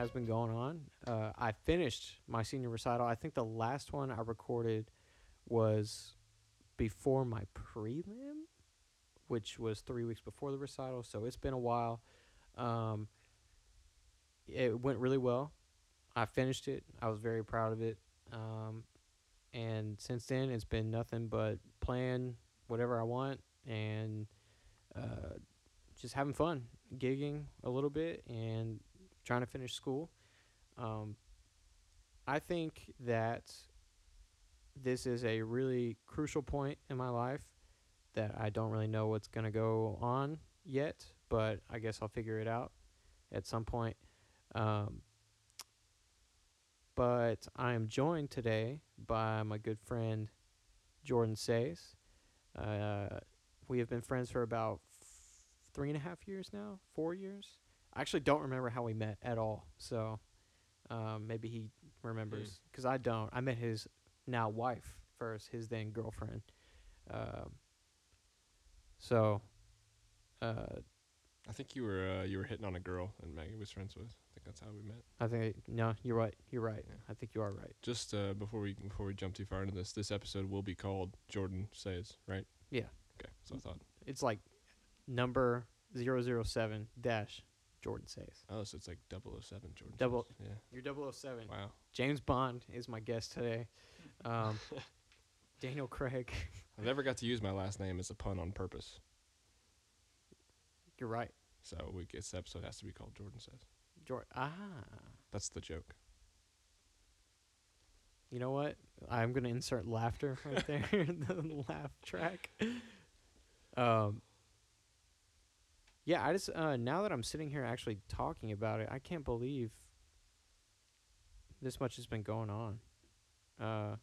has been going on. Uh, I finished my senior recital. I think the last one I recorded was before my prelim, which was three weeks before the recital. So it's been a while. Um, it went really well. I finished it. I was very proud of it. Um, and since then, it's been nothing but playing whatever I want and uh, just having fun, gigging a little bit, and trying to finish school. Um, I think that this is a really crucial point in my life that I don't really know what's going to go on yet, but I guess I'll figure it out at some point. Um, but I am joined today by my good friend Jordan Says. Uh, we have been friends for about f- three and a half years now, four years. I actually don't remember how we met at all, so um, maybe he remembers because I don't. I met his now wife first, his then girlfriend. Um, so, uh, I think you were uh, you were hitting on a girl and Maggie was friends with. I think that's how we met. I think no, you're right. You're right. Yeah. I think you are right. Just uh, before we before we jump too far into this, this episode will be called Jordan Says, right? Yeah. Okay, so I thought. It's like number 007 dash Jordan Says. Oh, so it's like 007 Jordan. Double- Says. Yeah. You're 007. Wow. James Bond is my guest today. Um, Daniel Craig. I never got to use my last name as a pun on purpose, You're right. so we get this episode has to be called Jordan Says. Jordan. Ah. That's the joke. You know what? I'm gonna insert laughter right there, the laugh track. Um. Yeah, I just uh, now that I'm sitting here actually talking about it, I can't believe this much has been going on. Uh.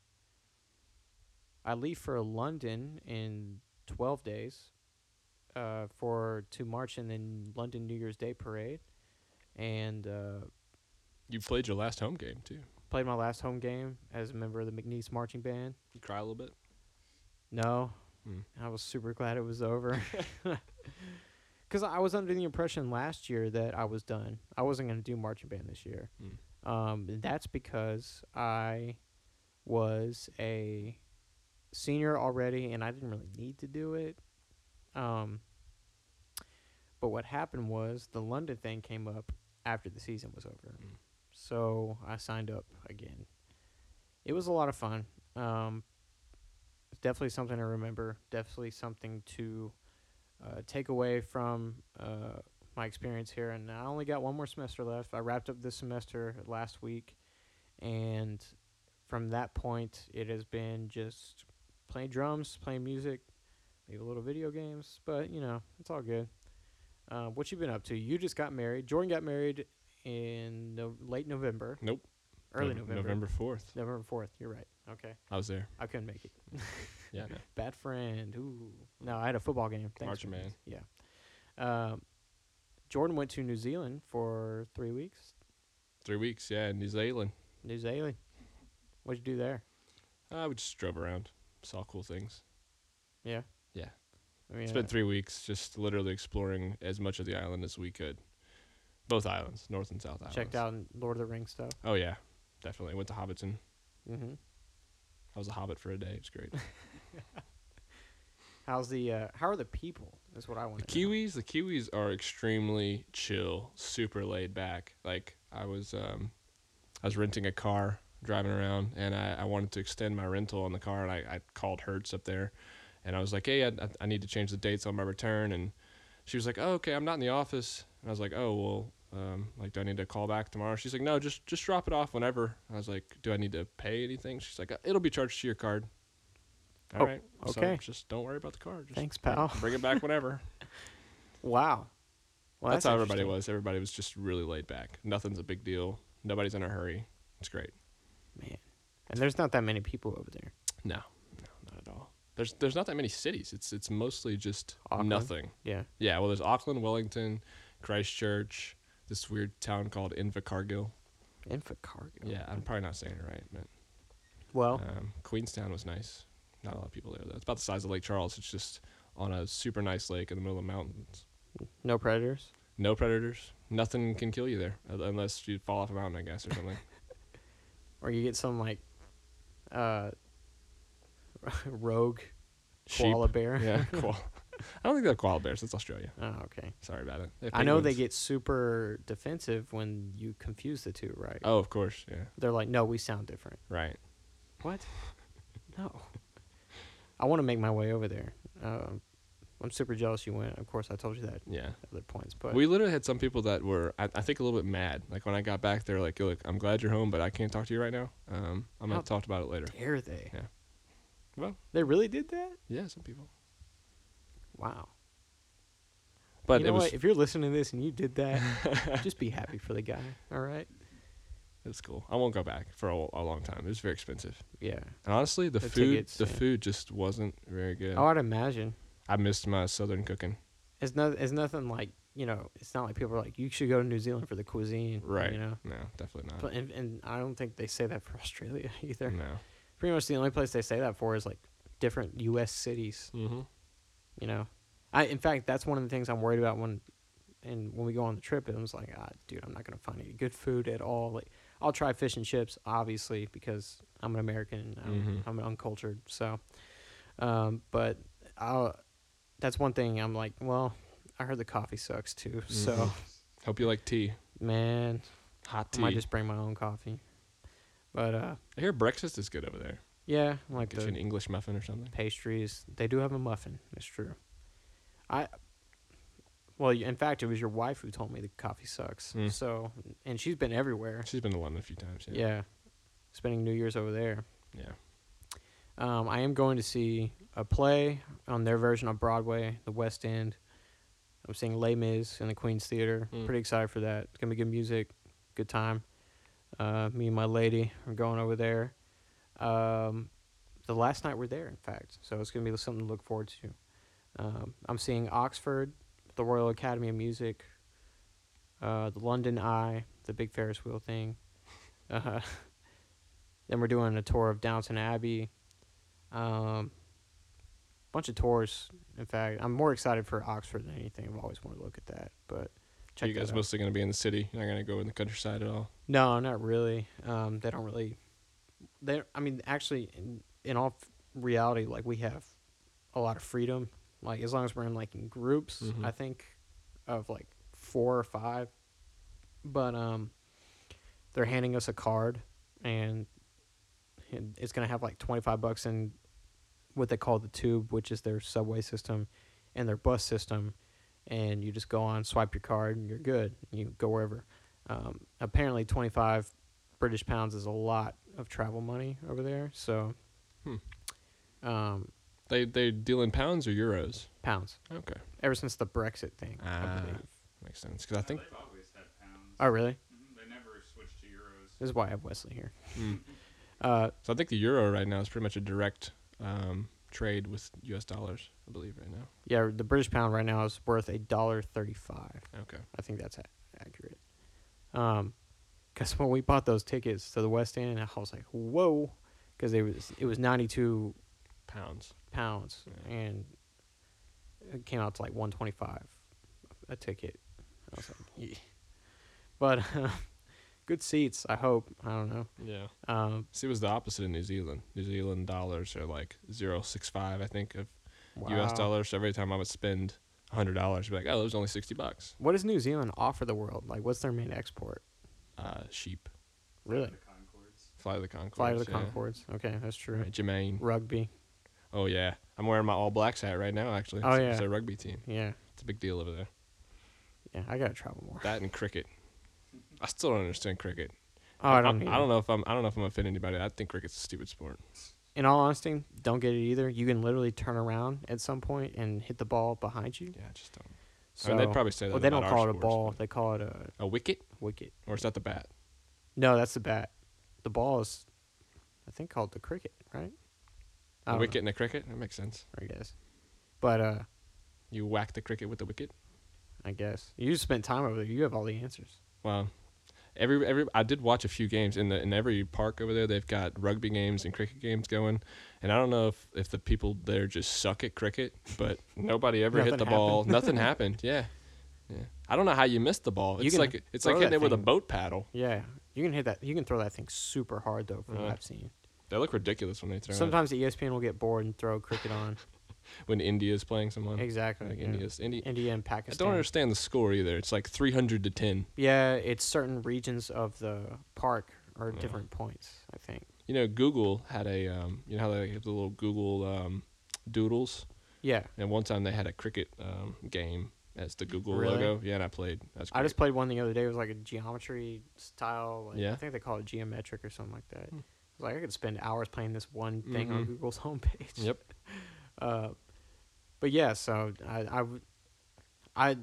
I leave for London in 12 days. Uh, for to march in the London New Year's Day parade, and uh, You played your last home game too. played my last home game as a member of the McNeese marching band. You cry a little bit. No, Hmm. I was super glad it was over. Because I was under the impression last year that I was done. I wasn't going to do marching band this year. Hmm. Um, that's because I was a senior already, and I didn't really need to do it. Um, but what happened was the London thing came up after the season was over. Mm. So I signed up again. It was a lot of fun. Um, it's definitely something to remember. Definitely something to uh, take away from uh, my experience here. And I only got one more semester left. I wrapped up this semester last week, and from that point, it has been just playing drums, playing music, maybe a little video games. But you know, it's all good. Uh, what you been up to? You just got married. Jordan got married in no- late November. Nope. Early Nov- November. November fourth. November fourth. You're right. Okay, I was there. I couldn't make it. Yeah. No. Bad friend. Ooh. No, I had a football game. Thanks, friends. man. Yeah. Um, Jordan went to New Zealand for three weeks. Three weeks. Yeah, in New Zealand. New Zealand. What'd you do there? Uh, we just drove around, saw cool things. Yeah. Yeah. I mean, uh, Spent three weeks just literally exploring as much of the island as we could. Both islands, North and South Islands. checked out Lord of the Rings stuff. Oh yeah, definitely. Went to Hobbiton. Mm-hmm. I was a hobbit for a day. It was great. How's the? Uh, how are the people? That's what I want the to know. Kiwis, the Kiwis are extremely chill, super laid back. Like I was, um, I was renting a car, driving around, and I, I wanted to extend my rental on the car, and I, I called Hertz up there, and I was like, hey, I, I- I need to change the dates on my return, and she was like, oh, okay, I'm not in the office, and I was like, oh, well, um, like, do I need to call back tomorrow? She's like, no, just just drop it off whenever. I was like, do I need to pay anything? She's like, it'll be charged to your card. All Oh, right, so okay. just don't worry about the car. Just Thanks, pal. Bring it back whenever. Wow. Well, that's, how everybody was. Everybody was just really laid back. Nothing's a big deal. Nobody's in a hurry. It's great. Man, and there's not that many people over there. No, no, not at all. There's there's not that many cities. It's it's mostly just Auckland? nothing. Yeah. Yeah, well, there's Auckland, Wellington, Christchurch, this weird town called Invercargill. Infocargo. Yeah, I'm probably not saying it right, but Well, um, Queenstown was nice. Not a lot of people there though. It's about the size of Lake Charles. It's just on a super nice lake in the middle of the mountains. No predators. No predators. Nothing can kill you there unless you fall off a mountain, I guess, or something. Or you get some like uh rogue Sheep. koala bear. Yeah, koala. I don't think they're koala bears. It's Australia. Oh, okay. Sorry about it. I know they get super defensive when you confuse the two, right? Oh, of course. Yeah. They're like, no, we sound different. Right. What? no. I want to make my way over there. Um, I'm super jealous you went. Of course, I told you that Yeah. at other points, but we literally had some people that were, I, I think, a little bit mad. Like when I got back, they were like, "Look, I'm glad you're home, but I can't talk to you right now. Um, I'm gonna talk about it later." dare they? Yeah. Well. they really did that. Yeah, some people. Wow. But you it know was? If you're listening to this and you did that, just be happy for the guy. All right. It's cool. I won't go back for a, a long time. It was very expensive, Yeah. and honestly, the, The food, tickets, the yeah. food just wasn't very good. Oh, I'd imagine. I missed my southern cooking. It's not. It's nothing like you know. It's not like people are like you should go to New Zealand for the cuisine. Right. You know. No, definitely not. But and, and I don't think they say that for Australia either. no. Pretty much the only place they say that for is like different U.S. cities. Mm-hmm. You know. I in fact that's one of the things I'm worried about when and when we go on the trip. It was like, ah, dude, I'm not gonna find any good food at all. Like I'll try fish and chips, obviously, because I'm an American. And I'm, Mhm. I'm uncultured. So, um, but I'll. That's one thing I'm like, well, I heard the coffee sucks too. So, Mhm. Hope you like tea. man, Hot I tea. might just bring my own coffee. But uh, I hear breakfast is good over there. yeah, like Get you an English muffin or something. pastries, they do have a muffin. It's true. I. Well, in fact, it was your wife who told me the coffee sucks. Mm. So, and she's been everywhere. She's been to London a few times. Yeah. Yeah. spending New Year's over there. Yeah. Um, I am going to see a play on their version of Broadway, the West End. I'm seeing Les Mis in the Queen's Theater. Mm. Pretty excited for that. It's gonna be good music, good time. Uh, me and my lady are going over there. Um, the last night we're there, in fact, so it's gonna be something to look forward to. Um, I'm seeing Oxford, the Royal Academy of Music, uh, the London Eye, the big Ferris wheel thing. Uh, then we're doing a tour of Downton Abbey. Um, bunch of tours. In fact, I'm more excited for Oxford than anything. I've always wanted to look at that, but Are you guys mostly going to be in the city? You're not going to go in the countryside at all? No, not really. Um, they don't really. They, I mean, actually, in, in all reality, like we have a lot of freedom. Like as long as we're in like in groups, Mhm. I think of like four or five. But um, they're handing us a card, and and it's gonna have like twenty five bucks in what they call the tube, which is their subway system, and their bus system, and you just go on, swipe your card, and you're good. You go wherever. Um, apparently, 25 British pounds is a lot of travel money over there. So, Hmm. um, They they deal in pounds or euros? pounds. Okay, Ever since the Brexit thing, Ah. I believe. makes sense. Because I think they've always had pounds. Oh, really? Mhm, They never switched to euros. This is why I have Wesley here. mm. Uh, so. I think the euro right now is pretty much a direct um, trade with U.S. dollars. I believe right now. yeah, the British pound right now is worth a dollar thirty-five. Okay. I think that's a- accurate. Um, because when we bought those tickets to the West End, I was like, whoa, because it was it was ninety-two Pounds. pounds, Yeah. and it came out to like one twenty-five a ticket. I was like, yeah. but good seats. I hope. I don't know. Yeah. Um, See, it was the opposite in New Zealand. New Zealand dollars are like zero six five, I think, of wow. U.S. dollars. So every time I would spend hundred dollars, be like, oh, it was only sixty bucks. What does New Zealand offer the world? Like, what's their main export? Uh, sheep. Really? The Conchords. Flight of the Conchords. Fly to the yeah. Okay, that's true. Right, Jermaine. Rugby. Oh yeah, I'm wearing my All Blacks hat right now. Actually, Oh, it's, yeah. it's a rugby team. Yeah, It's a big deal over there. yeah. I gotta travel more. That and cricket. I still don't understand cricket. Oh, I don't. I, I don't know if I'm. I don't know if I'm offending anybody. I think cricket's a stupid sport. In all honesty, don't get it either. You can literally turn around at some point and hit the ball behind you. Yeah, I just don't. So, I mean, they'd probably say that. well, they don't call it a sports, ball. They call it a A wicket, wicket. or is that the bat? No, that's the bat. The ball is, I think, called the cricket, right? A don't wicket and a cricket. That makes sense. know, I guess. But uh, You whack the cricket with the wicket. I guess you spent time over there. You have all the answers. Well, every every I did watch a few games in the in every park over there. They've got rugby games and cricket games going, and I don't know if if the people there just suck at cricket, but nobody ever hit the ball. Nothing happened. Yeah, yeah. I don't know how you missed the ball. You It's like it's like hitting it with a boat paddle. Yeah, you can hit that. You can throw that thing super hard though, from what I've seen. They look ridiculous when they throw it. Sometimes the ESPN will get bored and throw cricket on. When India's playing someone, exactly. like yeah. India's India. India and Pakistan. I don't understand the score either. It's like three hundred to ten. Yeah, it's certain regions of the park or Yeah. different points. I think. You know, Google had a um, you know how they have the little Google um, doodles, Yeah, and one time they had a cricket um, game as the Google Really? logo. Yeah, and I played. That's I just played one the other day. It was like a geometry style. Like, Yeah. I think they call it geometric or something like that. Hmm. Like I could spend hours playing this one thing on Mhm. Google's homepage. Yep. Uh, but yeah, so I I, I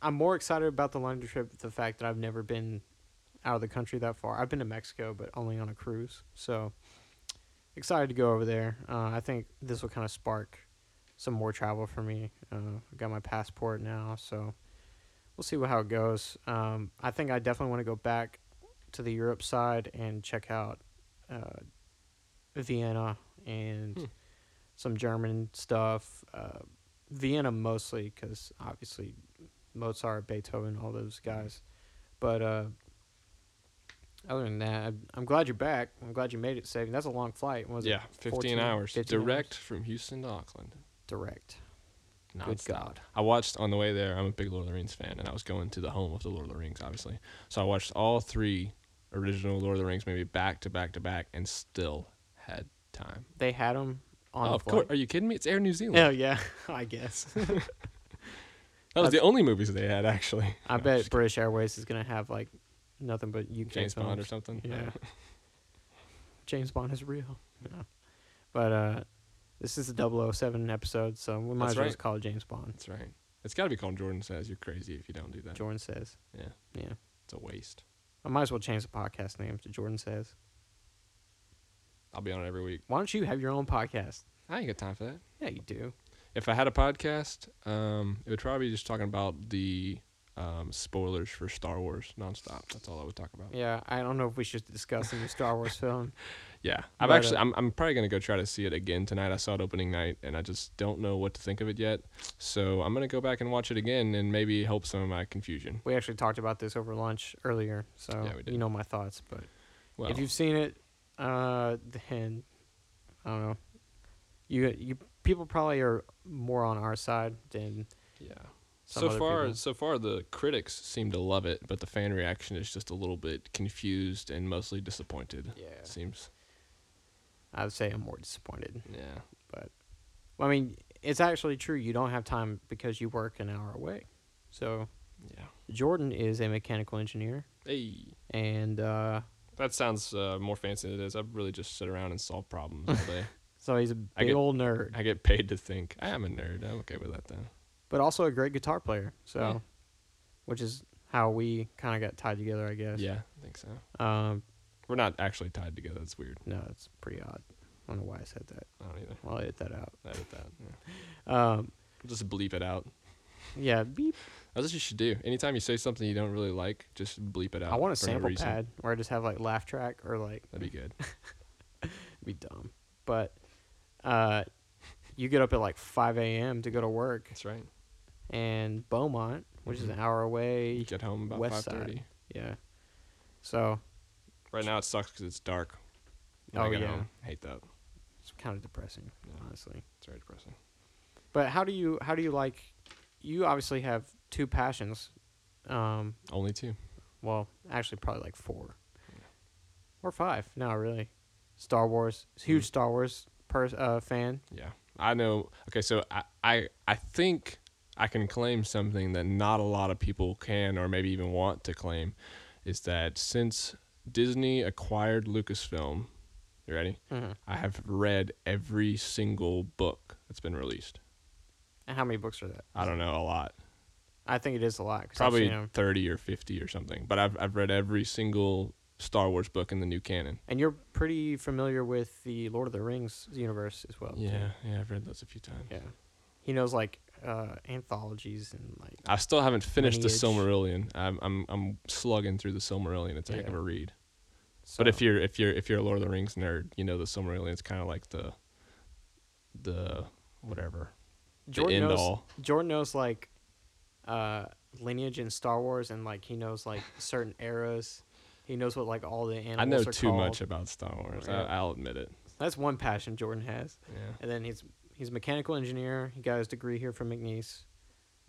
I'm more excited about the London trip. The fact that I've never been out of the country that far. I've been to Mexico, but only on a cruise. So excited to go over there. Uh, I think this will kind of spark some more travel for me. Uh, I got my passport now, so we'll see how it goes. Um, I think I definitely want to go back to the Europe side and check out uh, Vienna and Hmm. some German stuff. Uh, Vienna mostly because obviously Mozart, Beethoven, all those guys. But uh, other than that, I'm, glad you're back. I'm glad you made it safe. That's a long flight. Was yeah, it 15 14, hours 15 direct hours? from Houston to Auckland. direct? Good. God. I watched on the way there. I'm a big Lord of the Rings fan, and I was going to the home of the Lord of the Rings, obviously. So I watched all three original Lord of the Rings, maybe back to back to back, and still had time. They had them on oh, of course. Are you kidding me? It's Air New Zealand. Oh yeah, I guess. that was that's- the only movies they had, actually. I No, bet British Airways is gonna have like nothing but UK James Bond or something. Yeah. James Bond is real. No. But uh, this is a 007 episode, so we might That's as well right. just call it James Bond. That's right. It's got to be called Jordan Says. You're crazy if you don't do that. Jordan says. Yeah. Yeah. It's a waste. I might as well change the podcast name to Jordan says. I'll be on it every week. Why don't you have your own podcast? I ain't got time for that. Yeah, you do. If I had a podcast, um, it would probably be just talking about the um, spoilers for Star Wars nonstop. That's all I would talk about. Yeah, I don't know if we should discuss the new Star Wars film. Yeah, I've actually, I'm, I'm probably gonna go try to see it again tonight. I saw it opening night, and I just don't know what to think of it yet. So I'm gonna go back and watch it again, and maybe help some of my confusion. We actually talked about this over lunch earlier, so Yeah, we did. you know my thoughts. But Well, if you've seen it, uh, then I don't know. You you people probably are more on our side than yeah. So far, people. so far, the critics seem to love it, but the fan reaction is just a little bit confused and mostly disappointed. Yeah, Seems, I would say I'm more disappointed. yeah. Well, I mean, it's actually true. You don't have time because you work an hour away. So Yeah. Jordan is a mechanical engineer, Hey, and uh, that sounds uh, more fancy than it is. I really just sit around and solve problems all day. so he's a big get- old nerd, I get paid to think. I am a nerd. I'm okay with that though. But also a great guitar player. So, Yeah. which is how we kind of got tied together, I guess. Yeah, I think so. Um, We're not actually tied together. That's weird. no, it's pretty odd. I don't know why I said that. I don't either. Well I'll edit that out. Edit that. Yeah. Um, We'll just bleep it out. yeah, beep. That's what you should do. Anytime you say something you don't really like, just bleep it out. I want a for no sample pad where I just have like laugh track or like That'd be good. be dumb. But uh, you get up at like 5 a.m. to go to work, That's right. And Beaumont, which is Mhm. an hour away, Get home about West five yeah. So Right now it sucks because it's dark. When Oh, I yeah. home. hate that. it's kind of depressing, Yeah. honestly. It's very depressing. But how do you how do you like? You obviously have two passions. Um, Only two. well, actually, probably like four or five. No, really. Star Wars, huge Mm. Star Wars pers- uh, fan. Yeah, I know. Okay, so I, I I think I can claim something that not a lot of people can or maybe even want to claim, is that since Disney acquired Lucasfilm, you ready? Mm-hmm. I have read every single book that's been released. And how many books are that? I don't know a lot, I think it is a lot. Probably thirty or fifty or something. But I've I've read every single Star Wars book in the new canon. And you're pretty familiar with the Lord of the Rings universe as well. too. Yeah, yeah, I've read those a few times. Yeah. he knows like uh, anthologies and like I still haven't finished the Silmarillion. I'm I'm I'm slugging through the Silmarillion. It's a heck of a read. so, But if you're if you're if you're a Lord of the Rings nerd, you know the Silmarillion is kind of like the the whatever the Jordan end knows all. Jordan knows like uh, lineage in Star Wars and like he knows like certain eras. He knows what like all the animals I know too called. much about Star Wars. Yeah. I, I'll admit it. That's one passion Jordan has. Yeah. And then he's he's a mechanical engineer. He got his degree here from McNeese,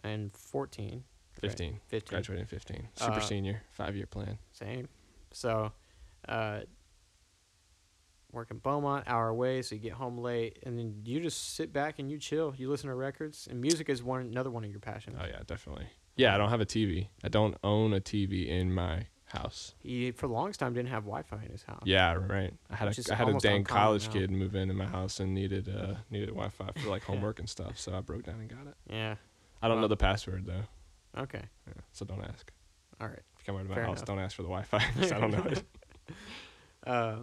and 14, right? 15. 15, Graduating 15. Super Uh, senior. Five year plan. same. So, uh, work in Beaumont, hour away, so you get home late, and then you just sit back and you chill. You listen to records, and music is one another one of your passions. Oh yeah, definitely. Yeah, I don't have a TV. I don't own a TV in my house. He for the longest time didn't have Wi-Fi in his house. Yeah, right. I had Which a I had a dang college now. kid move in in my house and needed uh needed Wi-Fi for like homework and stuff. So I broke down and got it. Yeah. I don't Wow. know the password though, Okay. yeah, so don't ask. All right. If you come over to my Fair house, enough. don't ask for the Wi-Fi 'cause I don't know it. Uh,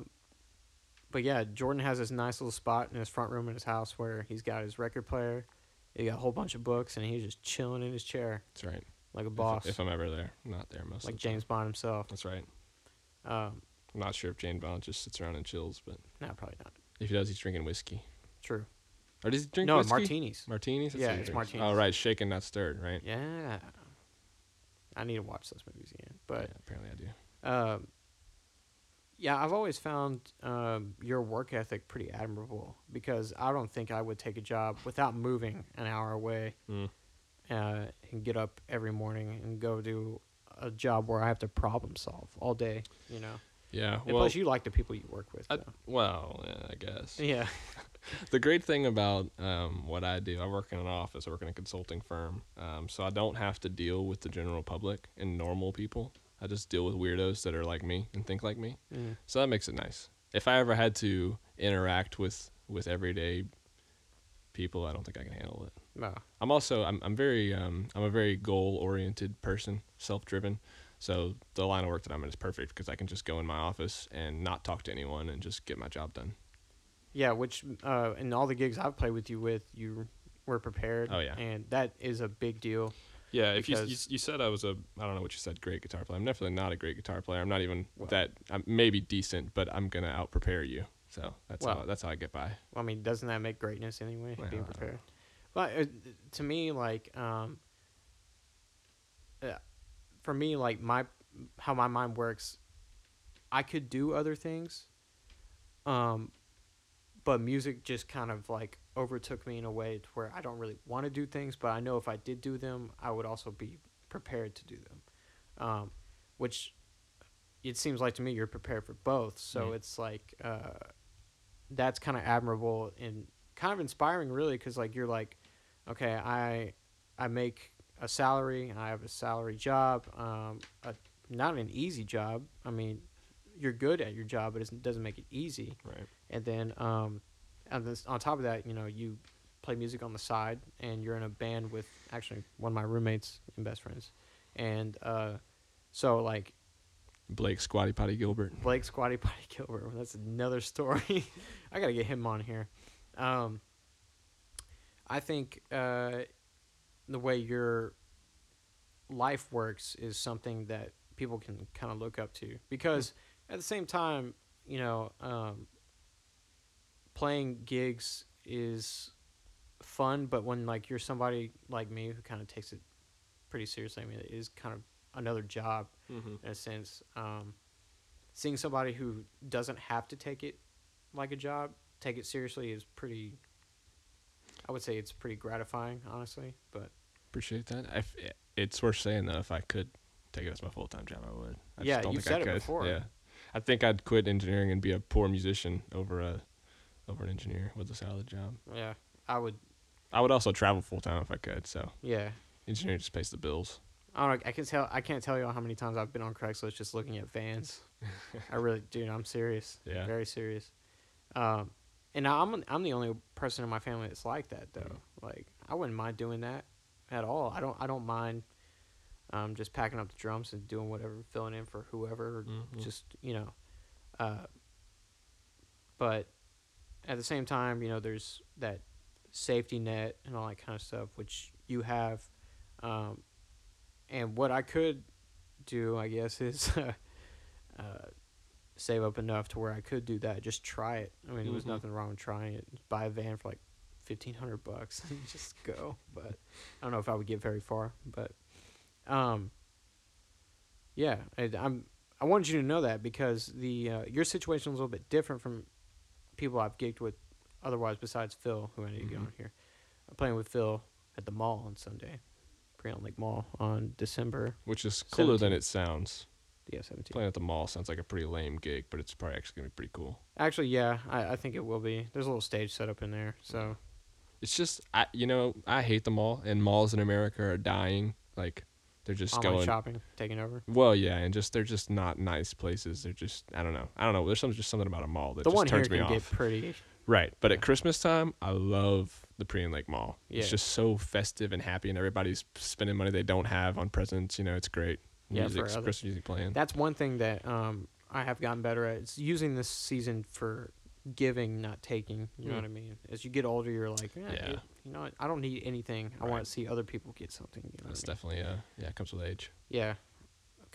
but yeah, Jordan has this nice little spot in his front room in his house where he's got his record player. He got a whole bunch of books, and he's just chilling in his chair That's right. Like a boss, If, I'm ever there, I'm not there most like of the time. James Bond himself. That's right. Um, I'm not sure if James Bond just sits around and chills, but no, probably not. if he does, he's drinking whiskey. True. Or does he drink no, whiskey? martinis. Martinis. That's Yeah, what he it's drinks. Oh martinis. right, shaken not stirred. Right. Yeah. I need to watch those movies again. But yeah, apparently I do. Um, yeah, I've always found um, your work ethic pretty admirable because I don't think I would take a job without moving an hour away Mm. Uh, and get up every morning and go do a job where I have to problem solve all day. You know, Yeah. and Well, plus you like the people you work with. I- well, yeah, I guess. yeah, The great thing about um, what I do, I work in an office, I work in a consulting firm, um, so I don't have to deal with the general public and normal people. I just deal with weirdos that are like me and think like me. Mm. So that makes it nice. If I ever had to interact with with everyday people, I don't think I can handle it. no, I'm also I'm I'm very um I'm a very goal oriented person, self driven. So the line of work that I'm in is perfect because I can just go in my office and not talk to anyone and just get my job done. yeah. Which uh, in all the gigs I've played with you with, you were prepared. Oh, yeah. and that is a big deal. Yeah, if you, you you said I was a I don't know what you said great guitar player. I'm definitely not a great guitar player. I'm not even Well- that. I'm maybe decent, but I'm gonna out prepare you. So that's Well- how that's how I get by. Well, I mean, doesn't that make greatness anyway? Well, being prepared. But uh, to me, like, um, uh, for me, like my how my mind works, I could do other things, um, but music just kind of like overtook me in a way to where I don't really want to do things, but I know if I did do them, I would also be prepared to do them, um, which it seems like to me you're prepared for both. So Mhm. it's like uh, that's kind of admirable and kind of inspiring, really, because like you're like, okay, I I make a salary, and I have a salary job, um, a, not an easy job. I mean, you're good at your job, but it doesn't make it easy. Right. And then um, and this, on top of that, you know, you play music on the side, and you're in a band with actually one of my roommates and best friends, and uh, so like Blake Squatty Potty Gilbert. Blake Squatty Potty Gilbert. That's another story. I gotta get him on here. Um, I think uh, the way your life works is something that people can kind of look up to because at the same time, you know, um, playing gigs is fun, but when like you're somebody like me who kind of takes it pretty seriously, I mean, it is kind of another job Mm-hmm. in a sense. Um, seeing somebody who doesn't have to take it like a job, take it seriously, is pretty. I would say it's pretty gratifying, honestly. But Appreciate that. If, it's worth saying though, if I could take it as my full time job, I would. I Yeah, don't you've think I said it could. before. Yeah, I think I'd quit engineering and be a poor musician over a over an engineer with a solid job. yeah, I would. I would also travel full time if I could. So Yeah, engineering just pays the bills. I don't. know, I can tell. I can't tell you how many times I've been on Craigslist just looking at vans. I really, dude, I'm serious. Yeah. very serious. Um, and I'm I'm the only person in my family that's like that though. Mm. Like I wouldn't mind doing that at all. I don't I don't mind um, just packing up the drums and doing whatever, filling in for whoever. Mhm. Just you know, uh, but at the same time, you know, there's that safety net and all that kind of stuff, which you have. Um, and what I could do, I guess, is uh, uh, save up enough to where I could do that. Just try it. I mean, there was Mhm. nothing wrong with trying it. Buy a van for like fifteen hundred bucks and just go. But I don't know if I would get very far. But um, yeah, I, I'm. I wanted you to know that because the uh, your situation is a little bit different from people I've gigged with otherwise besides Phil, who I need to get Mhm. on here. I'm playing with Phil at the mall on Sunday, Prien Lake Mall on December Which is cooler than it sounds. yeah 17. Playing at the mall sounds like a pretty lame gig, but it's probably actually gonna be pretty cool. Actually, yeah, I, I think it will be. There's a little stage set up in there, so It's just I you know I hate the mall and malls in America are dying. Like they're just online going. shopping taking over. Well, yeah, and just they're just not nice places. They're just I don't know. I don't know. There's some, just something about a mall that The just one here me can off. get pretty. Right, but at Christmas time, I love the Prien Lake Mall. Yeah. It's just so festive and happy, and everybody's spending money they don't have on presents. You know, it's great. Yeah, for other- Christmas music playing. That's one thing that um I have gotten better at. It's using this season for giving, not taking. You know Hmm. what I mean? As you get older, you're like, eh, Yeah. you- You know, what? I don't need anything. I want to see other people get something. You know That's what I mean? definitely uh yeah, it comes with age. Yeah.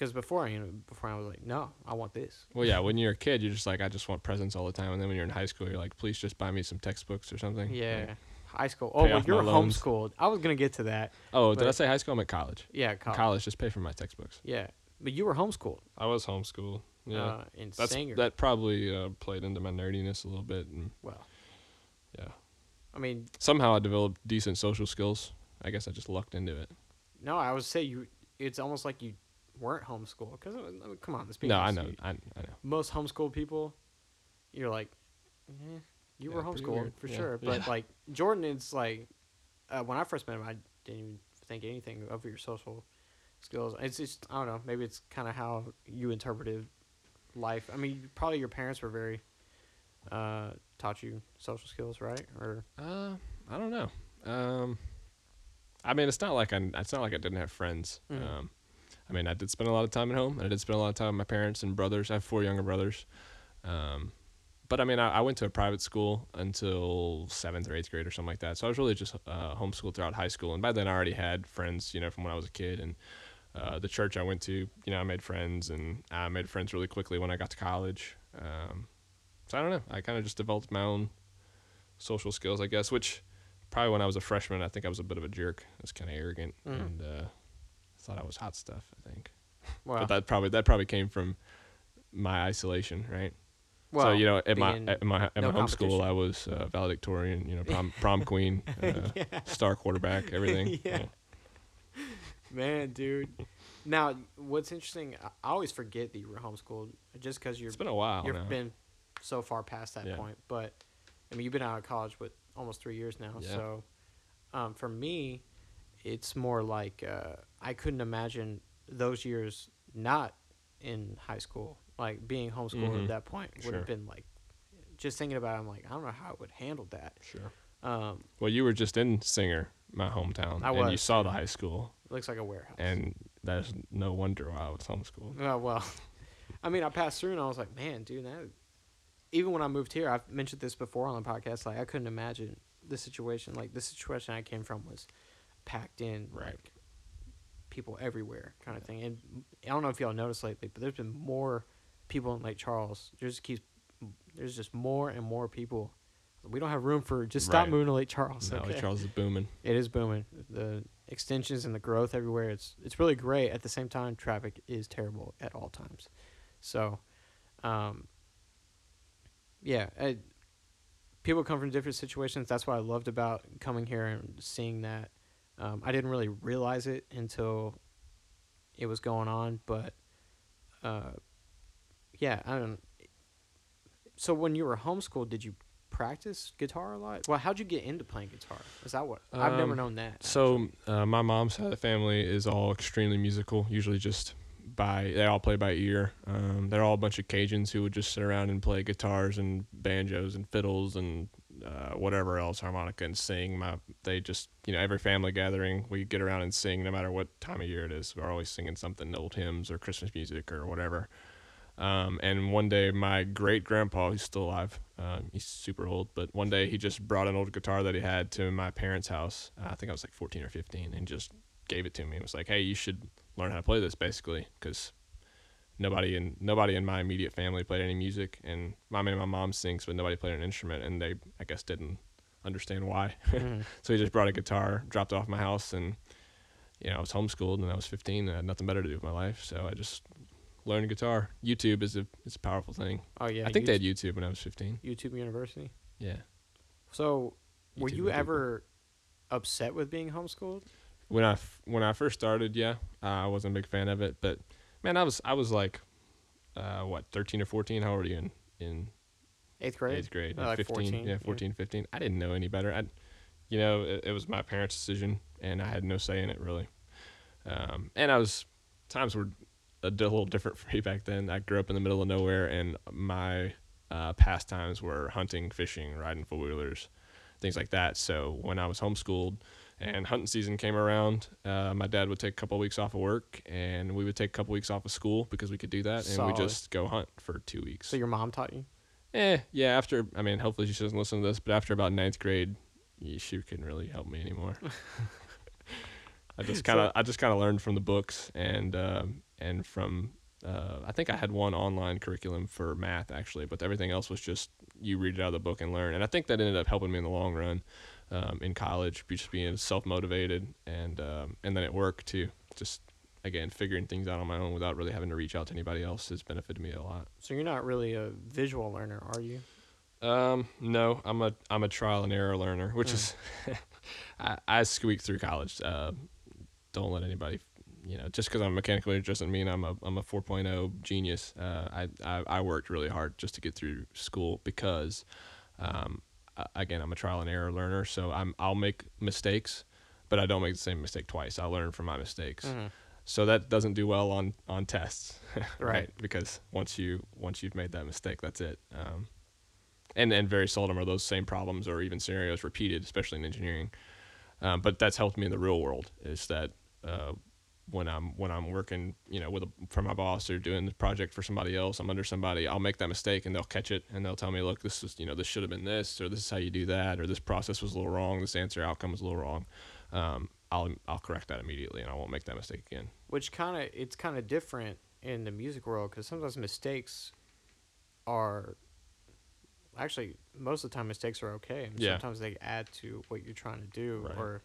Because before, you know, before I was like, no, I want this. Well, yeah, when you're a kid, you're just like, I just want presents all the time, and then when you're in high school, you're like, please just buy me some textbooks or something. Yeah. Like, High school. Oh, well, you're homeschooled. I was gonna get to that. oh, did I say high school? I'm at college. Yeah, college. College, just pay for my textbooks. Yeah, but you were homeschooled. I was homeschooled. Yeah, Uh, in that's Singer. that probably uh, played into my nerdiness a little bit, and well, yeah, I mean, somehow I developed decent social skills. I guess I just lucked into it. no, I would say you. It's almost like you weren't homeschooled. Because I mean, come on, let's be No, I know, You- I, I know. most homeschooled people, you're like, eh, you Yeah, were homeschooled for Yeah, sure. But like Jordan, it's like uh, when I first met him, I didn't even think anything of your social skills. It's just I don't know. Maybe it's kind of how you interpreted life. I mean, probably your parents were very uh, taught you social skills, right? Or Uh, I don't know. Um, I mean, it's not like I. It's not like I didn't have friends. Mhm. Um, I mean, I did spend a lot of time at home, and I did spend a lot of time with my parents and brothers. I have four younger brothers. Um, but I mean, I, I went to a private school until seventh or eighth grade or something like that. So I was really just uh, homeschooled throughout high school, and by then I already had friends, you know, from when I was a kid. And uh, the church I went to, you know, I made friends, and I made friends really quickly when I got to college. Um, so I don't know. I kind of just developed my own social skills, I guess. Which probably when I was a freshman, I think I was a bit of a jerk. I was kind of arrogant Mhm. and uh, thought I was hot stuff. I think, well, but that probably that probably came from my isolation, right? well, so you know, at my at my at no my home school. I was uh, valedictorian, you know, prom prom queen, uh, star quarterback, everything. Yeah. man, dude. Now, what's interesting, I always forget that you were homeschooled just because you're It's been a while you've now. been so far past that Yeah. point. But I mean, you've been out of college with almost three years now. Yeah. So um, for me, it's more like uh, I couldn't imagine those years not in high school. Like being homeschooled Mhm. at that point would Sure. have been like just thinking about. it, I'm like, I don't know how I would handle that. Sure. Um, Well, you were just in Singer, my hometown, I and you saw the high school, it looks like a warehouse. and that's no wonder why I was homeschooled. Oh, well, I mean, I passed through and I was like, man, dude, that. Even when I moved here, I've mentioned this before on the podcast. Like, I couldn't imagine the situation. Like, the situation I came from was packed in, Right. like people everywhere, kind of thing. And I don't know if y'all noticed lately, but there's been more people in Lake Charles. There's keeps there's just more and more people. We don't have room for just stop Right. moving to Lake Charles. Now okay? Charles is booming. It is booming. The extensions and the growth everywhere. It's it's really great. At the same time, traffic is terrible at all times. So, um, yeah, I, people come from different situations. That's what I loved about coming here and seeing that. Um, I didn't really realize it until it was going on, but uh, yeah, I don't. So when you were homeschooled, did you practice guitar a lot? Well, how'd you get into playing guitar? Is that what I've never Um, known that. So uh, my mom's side of the family is all extremely musical. Usually just by they all play by ear. Um, they're all a bunch of Cajuns who would just sit around and play guitars and banjos and fiddles and uh, whatever else harmonica and sing. My they just you know every family gathering we get around and sing no matter what time of year it is. We're always singing something old hymns or Christmas music or whatever. Um, and one day, my great grandpa, he's still alive, um, he's super old, but one day he just brought an old guitar that he had to my parents' house. Uh, I think I was like 14 or 15, and just gave it to me. It was like, hey, you should learn how to play this, basically, because nobody in nobody in my immediate family played any music, and my mean, my mom sings, but nobody played an instrument, and they, I guess, didn't understand why. Mhm. so he just brought a guitar, dropped it off my house, and you know, I was homeschooled, and I was 15, and I had nothing better to do with my life, so I just learned guitar. YouTube is a is a powerful thing. Oh yeah. I think they had YouTube when I was 15. YouTube University. Yeah. So, were you would be ever upset with being homeschooled? when I f- when I first started, yeah, uh, I wasn't a big fan of it, but man, I was I was like, uh, what, 13 or 14? How old are you in in Eighth grade. eighth grade? Like 15, 14, yeah, yeah. 14, 15. I didn't know any better. I, you know, it, it was my parents' decision, and I had no say in it really. Um, and I was times were a little different for me back then. I grew up in the middle of nowhere, and my uh, pastimes were hunting, fishing, riding four wheelers, things like that. So when I was homeschooled and hunting season came around, uh, my dad would take a couple weeks off of work, and we would take a couple weeks off of school because we could do that, and Solid. we just go hunt for two weeks. So your mom taught you? Eh, yeah. After, I mean, hopefully she doesn't listen to this, but after about ninth grade, she couldn't really help me anymore. I just kind of, I just kind of learned from the books and um, and from. Uh, I think I had one online curriculum for math actually, but everything else was just you read it out of the book and learn. And I think that ended up helping me in the long run um, in college, just being self motivated and um, and then at work too. Just again figuring things out on my own without really having to reach out to anybody else has benefited me a lot. So you're not really a visual learner, are you? Um, no, I'm a I'm a trial and error learner, which Mm. is I, I squeaked through college. Uh, don't let anybody, you know, just because I'm a mechanical engineer doesn't mean I'm a I'm a 4.0 genius. Uh, I, I I worked really hard just to get through school because, um, again, I'm a trial and error learner. So I'm I'll make mistakes, but I don't make the same mistake twice. I learn from my mistakes. Mhm. So that doesn't do well on on tests, Right. Because once you once you've made that mistake, that's it. Um, and and very seldom are those same problems or even scenarios repeated, especially in engineering. Um, but that's helped me in the real world. Is that uh, when I'm when I'm working, you know, with a, for my boss or doing the project for somebody else, I'm under somebody. I'll make that mistake and they'll catch it and they'll tell me, look, this is you know this should have been this or this is how you do that or this process was a little wrong, this answer outcome was a little wrong. Um, I'll I'll correct that immediately and I won't make that mistake again. Which kind of it's kind of different in the music world because sometimes mistakes are actually most of the time mistakes are okay. And Yeah. Sometimes they add to what you're trying to do, Right. or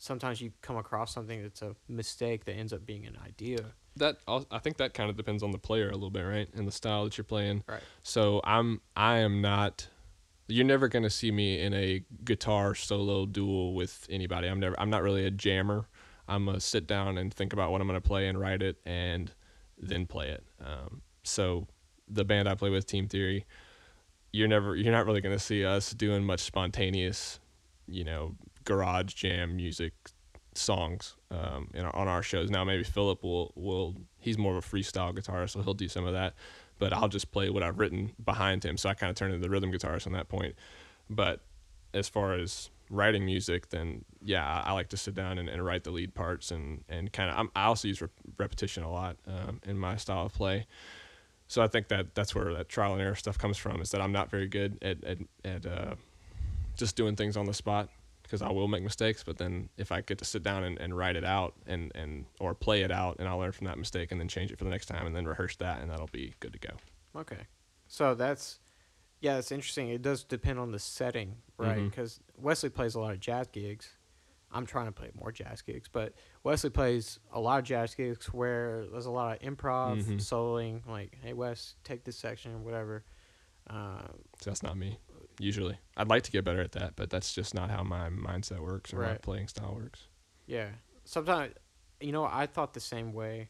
sometimes you come across something that's a mistake that ends up being an idea. that I think that kind of depends on the player a little bit, right? And the style that you're playing. Right. So I'm I am not. You're never gonna see me in a guitar solo duel with anybody. I'm never. I'm not really a jammer. I'm a sit down and think about what I'm gonna play and write it and then play it. Um, so the band I play with, Team Theory, you're never. You're not really gonna see us doing much spontaneous, you know, garage jam music songs um, in our, on our shows. Now maybe Philip will will he's more of a freestyle guitarist, so he'll do some of that. But I'll just play what I've written behind him, so I kind of turn into the rhythm guitarist on that point. But as far as writing music, then yeah, I, like to sit down and, and write the lead parts and and kind of. I also use rep- repetition a lot um, in my style of play. So I think that that's where that trial and error stuff comes from. Is that I'm not very good at at, at uh, just doing things on the spot because I will make mistakes. But then if I get to sit down and, and write it out and, and or play it out, and I'll learn from that mistake and then change it for the next time and then rehearse that, and that'll be good to go. Okay. So that's yeah, it's interesting. It does depend on the setting, right? Because Wesley plays a lot of jazz gigs. I'm trying to play more jazz gigs, but Wesley plays a lot of jazz gigs where there's a lot of improv, Mhm. soloing. Like, hey Wes, take this section or whatever. Uh, So that's not me. Usually, I'd like to get better at that, but that's just not how my mindset works or my playing style works. Yeah. Sometimes, you know, I thought the same way.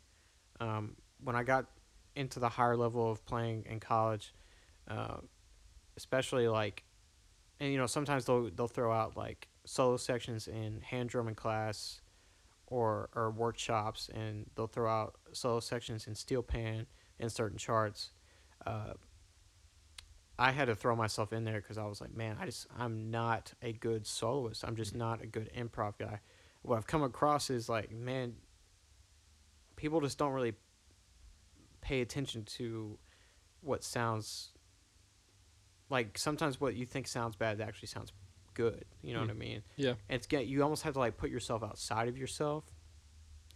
Um, when I got into the higher level of playing in college, uh, especially like, and you know, sometimes they'll they'll throw out like solo sections in hand drumming class, or or workshops, and they'll throw out solo sections in steel pan in certain charts. Uh, I had to throw myself in there because I was like, man, I just I'm not a good soloist. I'm just not a good improv guy. What I've come across is like, man, people just don't really pay attention to what sounds like sometimes what you think sounds bad actually sounds good. You know what I mean? Yeah. And it's get you almost have to like put yourself outside of yourself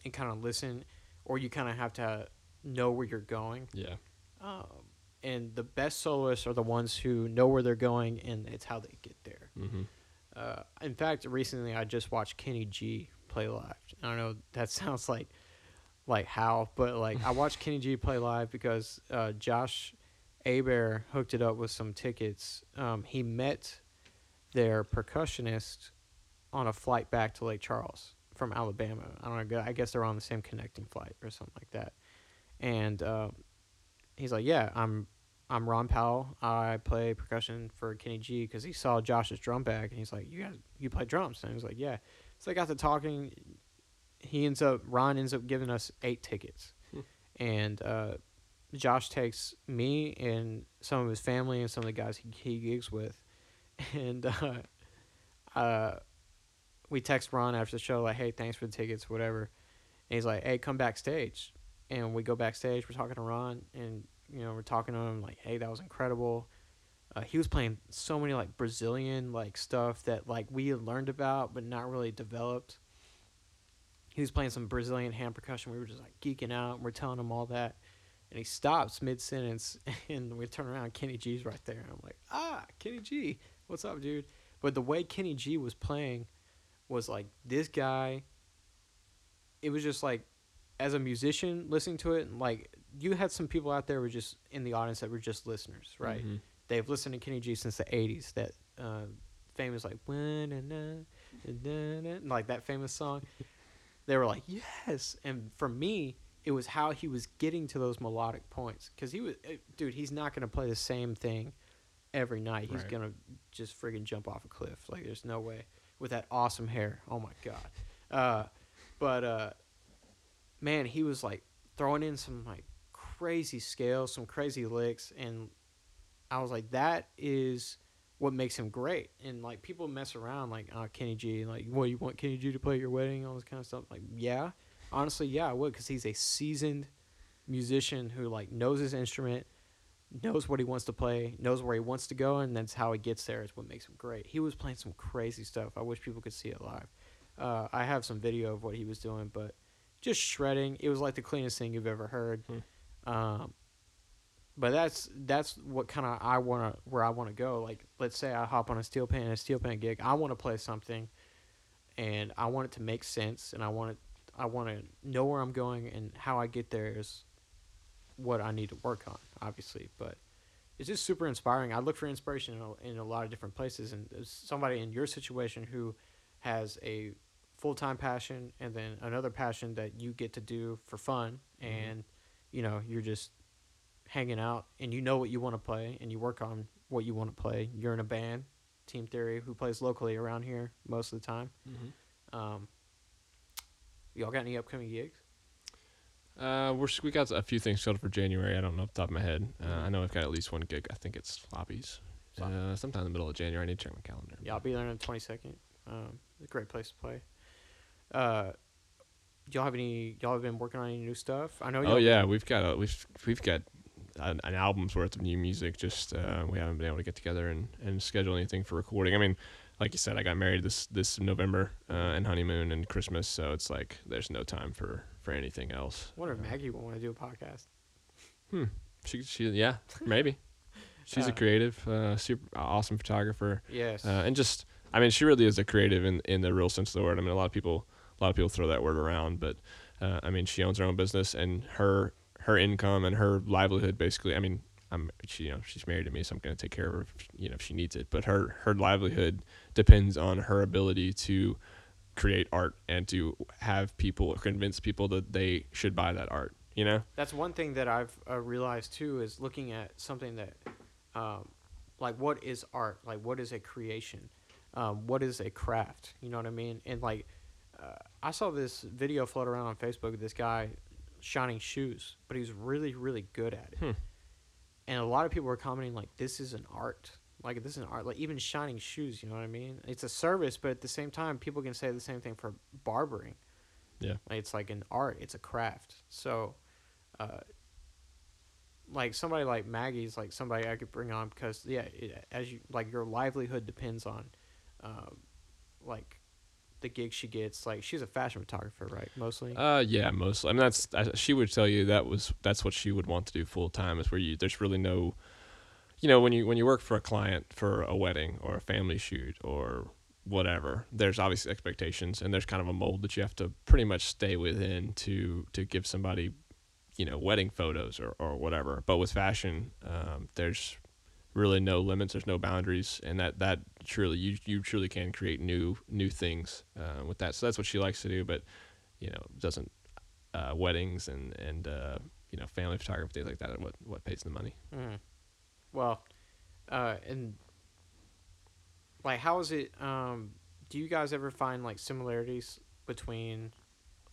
and kind of listen, or you kind of have to know where you're going. Yeah. Um, and the best soloists are the ones who know where they're going, and it's how they get there. Mm-hmm. Uh, in fact, recently I just watched Kenny G play live. I don't know that sounds like like how, but like I watched Kenny G play live because uh, Josh Aber hooked it up with some tickets. Um, he met their percussionist on a flight back to Lake Charles from Alabama. I don't know. I guess they're on the same connecting flight or something like that. And uh, he's like, "Yeah, I'm I'm Ron Powell. I play percussion for Kenny G because he saw Josh's drum bag and he's like, "You guys, you play drums?" And he's like, "Yeah." So I got to talking. He ends up Ron ends up giving us eight tickets, Hmm. and uh, Josh takes me and some of his family and some of the guys he, he gigs with, and uh, uh, we text Ron after the show like, "Hey, thanks for the tickets, whatever." And he's like, "Hey, come backstage." And we go backstage. We're talking to Ron, and you know, we're talking to him like, "Hey, that was incredible." Uh, he was playing so many like Brazilian like stuff that like we had learned about but not really developed. He was playing some Brazilian hand percussion. We were just like geeking out. And we're telling him all that, and he stops mid sentence, and we turn around. Kenny G's right there. And I'm like, ah, Kenny G, what's up, dude? But the way Kenny G was playing was like this guy. It was just like, as a musician listening to it, like you had some people out there were just in the audience that were just listeners, right? Mhm. they've listened to Kenny G since the '80s. That uh, famous like "Wa-na-na, like that famous song. They were like yes, and for me, it was how he was getting to those melodic points because he was, eh, dude. He's not gonna play the same thing every night. He's Right. gonna just friggin' jump off a cliff. Like there's no way with that awesome hair. Oh my god. Uh, but uh, man, he was like throwing in some like crazy scales, some crazy licks, and I was like, that is what makes him great. And like people mess around like, oh, Kenny G, like, what you want Kenny G to play at your wedding, all this kind of stuff. Like, yeah, honestly, yeah, I would, because he's a seasoned musician who like knows his instrument, knows what he wants to play, knows where he wants to go, and that's how he gets there. Is what makes him great. He was playing some crazy stuff. I wish people could see it live. Uh, I have some video of what he was doing, but just shredding. It was like the cleanest thing you've ever heard. Um, but that's that's what kind of I want to where I want to go. Like, let's say I hop on a steel pan, a steel pan gig. I want to play something, and I want it to make sense, and I want it. I want to know where I'm going and how I get there is what I need to work on, obviously. But it's just super inspiring. I look for inspiration in a, in a lot of different places, and somebody in your situation who has a full time passion and then another passion that you get to do for fun, and you know you're just hanging out and you know what you want to play and you work on what you want to play. You're in a band, Team Theory, who plays locally around here most of the time. Mhm. Um, y'all got any upcoming gigs? Uh, we're we got a few things scheduled for January. I don't know off the top of my head. Uh, Mhm. I know I've got at least one gig. I think it's Floppy's. Sloppy. Uh, sometime in the middle of January. I need to check my calendar. Yeah, I'll be there on the 22nd. Um, it's a great place to play. Uh, y'all have any? Y'all have been working on any new stuff? I know. Oh yeah, we've got a, we've we've got an, an album's worth of new music. Just uh, we haven't been able to get together and, and schedule anything for recording. I mean, like you said, I got married this this November uh, and honeymoon and Christmas, so it's like there's no time for for anything else. I wonder if Uh, Maggie will want to do a podcast. Hmm. She she yeah maybe. She's Uh, a creative, uh, super awesome photographer. Yes. uh, and just I mean, she really is a creative in in the real sense of the word. I mean, a lot of people a lot of people throw that word around, but uh, I mean, she owns her own business, and her her income and her livelihood basically. I mean, I'm she you know she's married to me, so I'm gonna take care of her, if, you know, if she needs it. But her her livelihood depends on her ability to create art and to have people convince people that they should buy that art. You know. That's one thing that I've uh, realized too is looking at something that, um, like what is art? Like what is a creation? Um, what is a craft? You know what I mean? And like, uh, I saw this video float around on Facebook of this guy shining shoes, but he's really really good at it. Hmm. And a lot of people were commenting like, "This is an art." Like this is an art. Like even shining shoes. You know what I mean? It's a service, but at the same time, people can say the same thing for barbering. Yeah. Like, it's like an art. It's a craft. So, uh, like somebody like Maggie's like somebody I could bring on because yeah, it, as you like your livelihood depends on, um, like, the gig she gets. Like she's a fashion photographer, right? Mostly. Uh, yeah, mostly. I mean, that's I, she would tell you that was that's what she would want to do full time. Is where you there's really no, you know, when you when you work for a client for a wedding or a family shoot or whatever, there's obviously expectations and there's kind of a mold that you have to pretty much stay within to to give somebody, you know, wedding photos or or whatever. But with fashion, um, there's really no limits there's no boundaries and that that truly you you truly can create new new things uh, with that so that's what she likes to do but you know doesn't uh, weddings and and uh, you know family photography things like that are what what pays the money Mm. Well, uh, and like, how is it? Um, do you guys ever find like similarities between,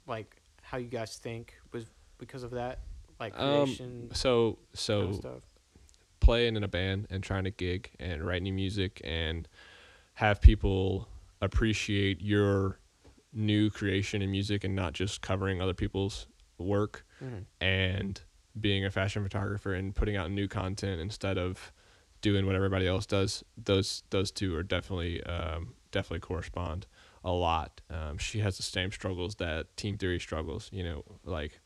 like, how you guys think was because of that, like Um, creation so kind so of stuff? Playing in a band and trying to gig and write new music and have people appreciate your new creation in music and not just covering other people's work Mhm. and being a fashion photographer and putting out new content instead of doing what everybody else does those those two are definitely um, definitely correspond a lot um, she has the same struggles that team theory struggles you know like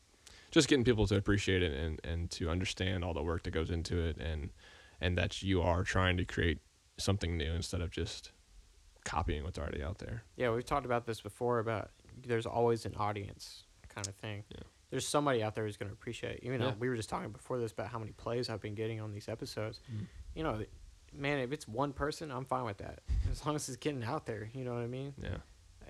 just getting people to appreciate it and, and to understand all the work that goes into it and and that you are trying to create something new instead of just copying what's already out there Yeah, we've talked about this before about there's always an audience kind of thing. Yeah. There's somebody out there who's going to appreciate. You know, Yeah. we were just talking before this about how many plays I've been getting on these episodes. Mm. You know, man, if it's one person, I'm fine with that as long as it's getting out there. You know what I mean? yeah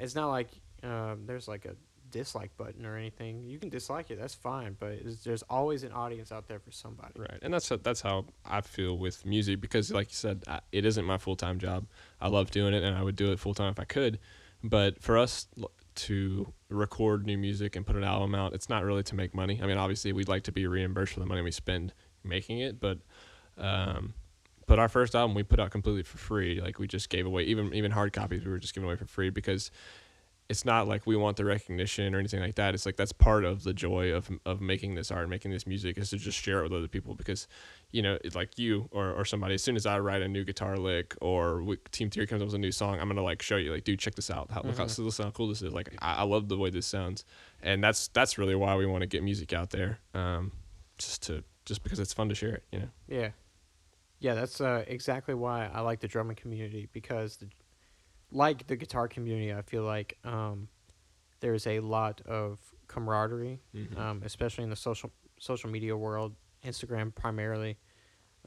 It's not like um, there's like a dislike button or anything. You can dislike it, that's fine. But there's always an audience out there for somebody. Right, and that's that's how I feel with music because, like you said, I, it isn't my full time job. I love doing it, and I would do it full time if I could. But for us to record new music and put an album out, it's not really to make money. I mean, obviously, we'd like to be reimbursed for the money we spend making it, but um, but our first album we put out completely for free. Like we just gave away even even hard copies we were just giving away for free because it's not like we want the recognition or anything like that. It's like that's part of the joy of of making this art, making this music, is to just share it with other people. Because, you know, it's like you or, or somebody, as soon as I write a new guitar lick or we, Team Theory comes up with a new song, I'm gonna like show you, like, dude, check this out. How, Look how Mhm. listen how cool this is. Like, I, I love the way this sounds, and that's that's really why we want to get music out there, um, just to just because it's fun to share it. You know. Yeah. Yeah, that's uh, exactly why I like the drumming community because, the, like the guitar community, I feel like um, there's a lot of camaraderie, Mhm. um, especially in the social social media world, Instagram primarily.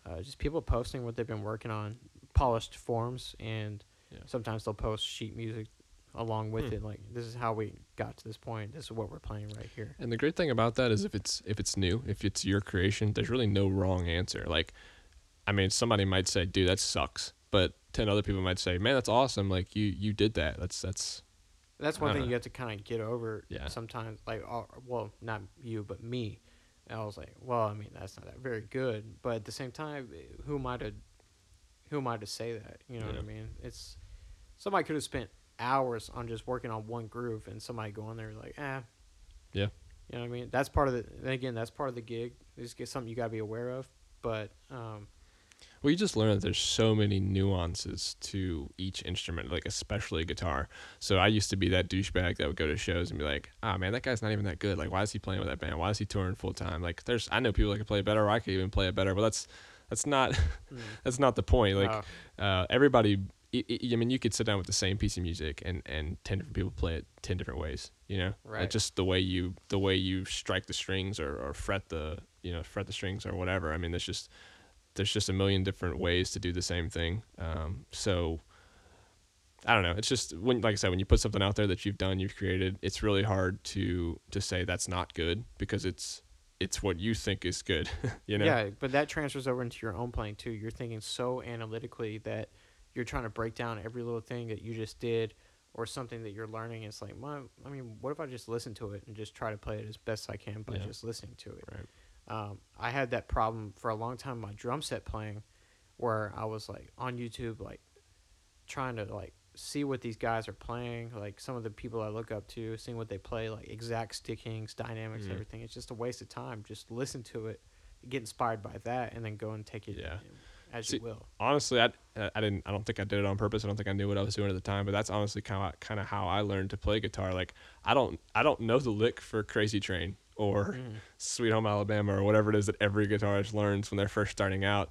Uh, just people posting what they've been working on, polished forms, and Yeah. sometimes they'll post sheet music along with Hmm. it. Like this is how we got to this point. This is what we're playing right here. And the great thing about that is if it's if it's new, if it's your creation, there's really no wrong answer. Like, I mean, somebody might say, "Dude, that sucks," but ten other people might say, "Man, that's awesome! Like you you did that. That's that's That's one thing know. you have to kind of get over. Yeah. Sometimes, like, well, not you, but me. And I was like, well, I mean, that's not that very good. But at the same time, eh, who am I to, who am I to say that? You know what I mean? It's somebody could have spent hours on just working on one groove, and somebody go on there like, ah, Yeah. You know what I mean? That's part of the. And again, that's part of the gig. It's just something you gotta be aware of. But um, Well, you just learn that there's so many nuances to each instrument, like especially guitar. So I used to be that douchebag that would go to shows and be like, "Ah, man, that guy's not even that good. Like, why is he playing with that band? Why is he touring full time? Like, there's I know people that can play better, or I could even play it better, but that's that's not mm, that's not the point. Like, uh, uh, everybody. I mean, you could sit down with the same piece of music and, and ten different people play it ten different ways. You know, Like, Right. just the way you the way you strike the strings or, or fret the you know fret the strings or whatever. I mean, there's just there's just a million different ways to do the same thing. Um, so I don't know. It's just when, like I said, when you put something out there that you've done, you've created, it's really hard to to say that's not good because it's it's what you think is good. you know. Yeah, but that transfers over into your own playing too. You're thinking so analytically that you're trying to break down every little thing that you just did or something that you're learning. It's like, well, I mean, what if I just listen to it and just try to play it as best I can by Yeah. just listening to it? Right. Um, I had that problem for a long time my drum set playing where I was like on YouTube, like trying to like see what these guys are playing, like some of the people I look up to, seeing what they play, like exact stickings, dynamics, Mhm. everything. It's just a waste of time. Just listen to it get inspired by that and then go and take it Yeah. as See, you will. honestly, I, I didn't. I don't think I did it on purpose. I don't think I knew what I was doing at the time. But that's honestly kind of kind of how I learned to play guitar. Like I don't I don't know the lick for Crazy Train or Mhm. Sweet Home Alabama or whatever it is that every guitarist learns when they're first starting out.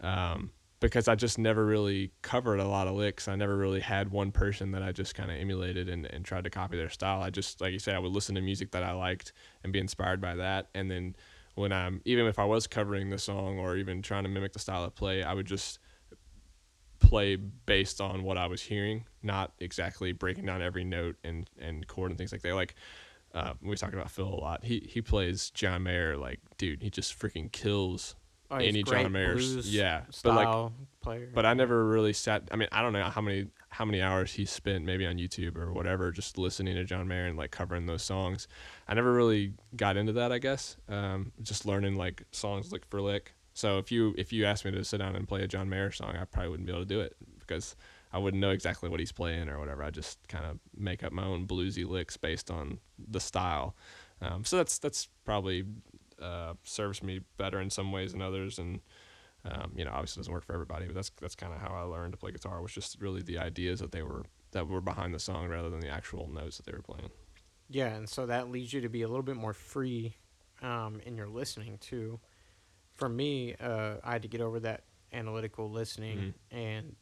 Um, because I just never really covered a lot of licks. I never really had one person that I just kind of emulated and, and tried to copy their style. I just, like you said, I would listen to music that I liked and be inspired by that. And then when I'm, even if I was covering the song or even trying to mimic the style of play, I would just play based on what I was hearing, not exactly breaking down every note and, and chord and things like that. Like, uh, we talked about Phil a lot. He he plays John Mayer like, dude, he just freaking kills Oh, any John Mayer's. blues Yeah, but like, player. but I never really sat. I mean, I don't know how many how many hours he spent maybe on YouTube or whatever, just listening to John Mayer and like covering those songs. I never really got into that. I guess um, just learning like songs lick for lick. So if you if you asked me to sit down and play a John Mayer song, I probably wouldn't be able to do it because I wouldn't know exactly what he's playing or whatever. I just kind of make up my own bluesy licks based on the style. Um, so that's that's probably uh, serves me better in some ways than others, and um, you know, obviously doesn't work for everybody, but that's that's kind of how I learned to play guitar. Was just really the ideas that they were that were behind the song rather than the actual notes that they were playing. Yeah, and so that leads you to be a little bit more free um, in your listening too. For me, uh, I had to get over that analytical listening, and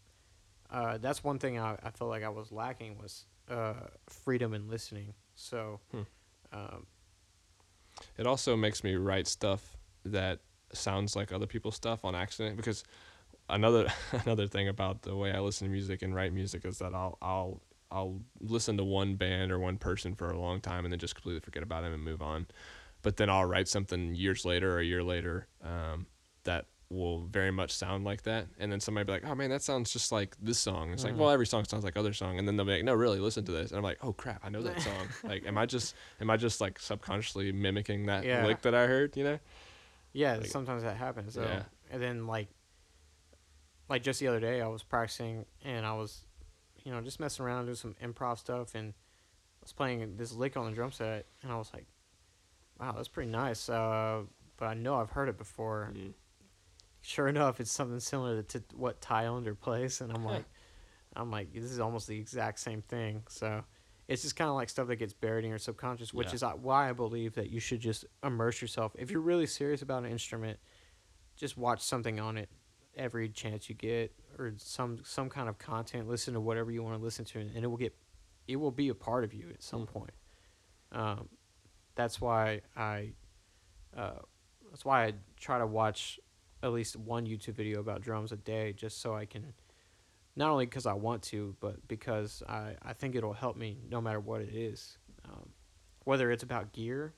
uh, that's one thing I, I felt like I was lacking was uh, freedom in listening. So, Hmm. um, It also makes me write stuff that sounds like other people's stuff on accident because another another thing about the way I listen to music and write music is that I'll I'll I'll listen to one band or one person for a long time and then just completely forget about them and move on. But then I'll write something years later or a year later um, that will very much sound like that. And then somebody be like, "Oh man, that sounds just like this song." It's Mhm. like, well, every song sounds like other song. And then they'll be like, "No, really, listen to this." And I'm like, "Oh crap, I know that song." like, am I just am I just like subconsciously mimicking that Yeah. lick that I heard? You know? yeah, Like- sometimes that happens. So, Yeah. and then like, like just the other day, I was practicing and I was, you know, just messing around, doing some improv stuff, and I was playing this lick on the drum set, and I was like, "Wow, that's pretty nice." Uh, but I know I've heard it before. Mm. Sure enough, it's something similar to what Ty Under plays, and I'm like, I'm like, this is almost the exact same thing. So. It's just kind of like stuff that gets buried in your subconscious, which Yeah. is uh, why I believe that you should just immerse yourself. If you're really serious about an instrument, just watch something on it every chance you get or some some kind of content listen to whatever you want to listen to and it will get it will be a part of you at some Mm. point um, that's why i uh, that's why i try to watch at least one youtube video about drums a day just so i can not only because i want to but because i, I think it'll help me no matter what it is. Um, whether it's about gear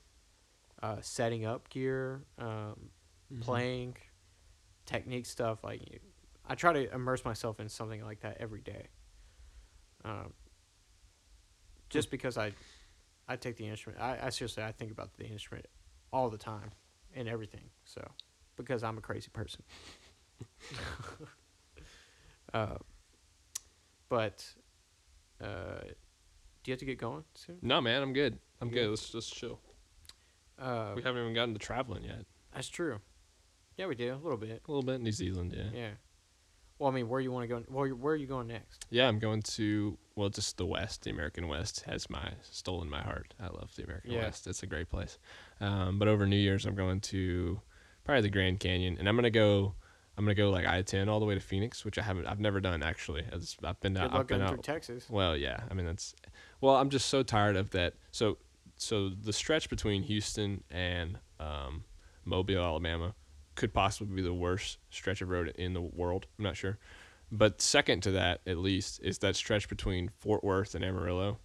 uh, setting up gear um, Mm-hmm. playing technique stuff like i try to immerse myself in something like that every day. Um, just because i i take the instrument I, I seriously i think about the instrument all the time and everything so because i'm a crazy person uh, but uh, do you have to get going soon No, man, I'm good. I'm good. Let's just chill. uh, We haven't even gotten to traveling yet. that's true yeah we do a little bit A little bit. New Zealand, yeah. Yeah. Well, I mean, where you want to go? Well, where are you going next? Yeah, I'm going to well, just the West. The American West has my stolen my heart. I love the American Yeah. West. It's a great place. Um, but over New Year's, I'm going to probably the Grand Canyon, and I'm gonna go. I'm gonna go like I-10 all the way to Phoenix, which I haven't. I've never done actually. It's, I've been out. Good luck I've been going out. through Texas. Well, yeah. I mean, that's. Well, I'm just so tired of that. So, so the stretch between Houston and um, Mobile, Alabama, could possibly be the worst stretch of road in the world. I'm not sure, but second to that, at least, is that stretch between Fort Worth and Amarillo.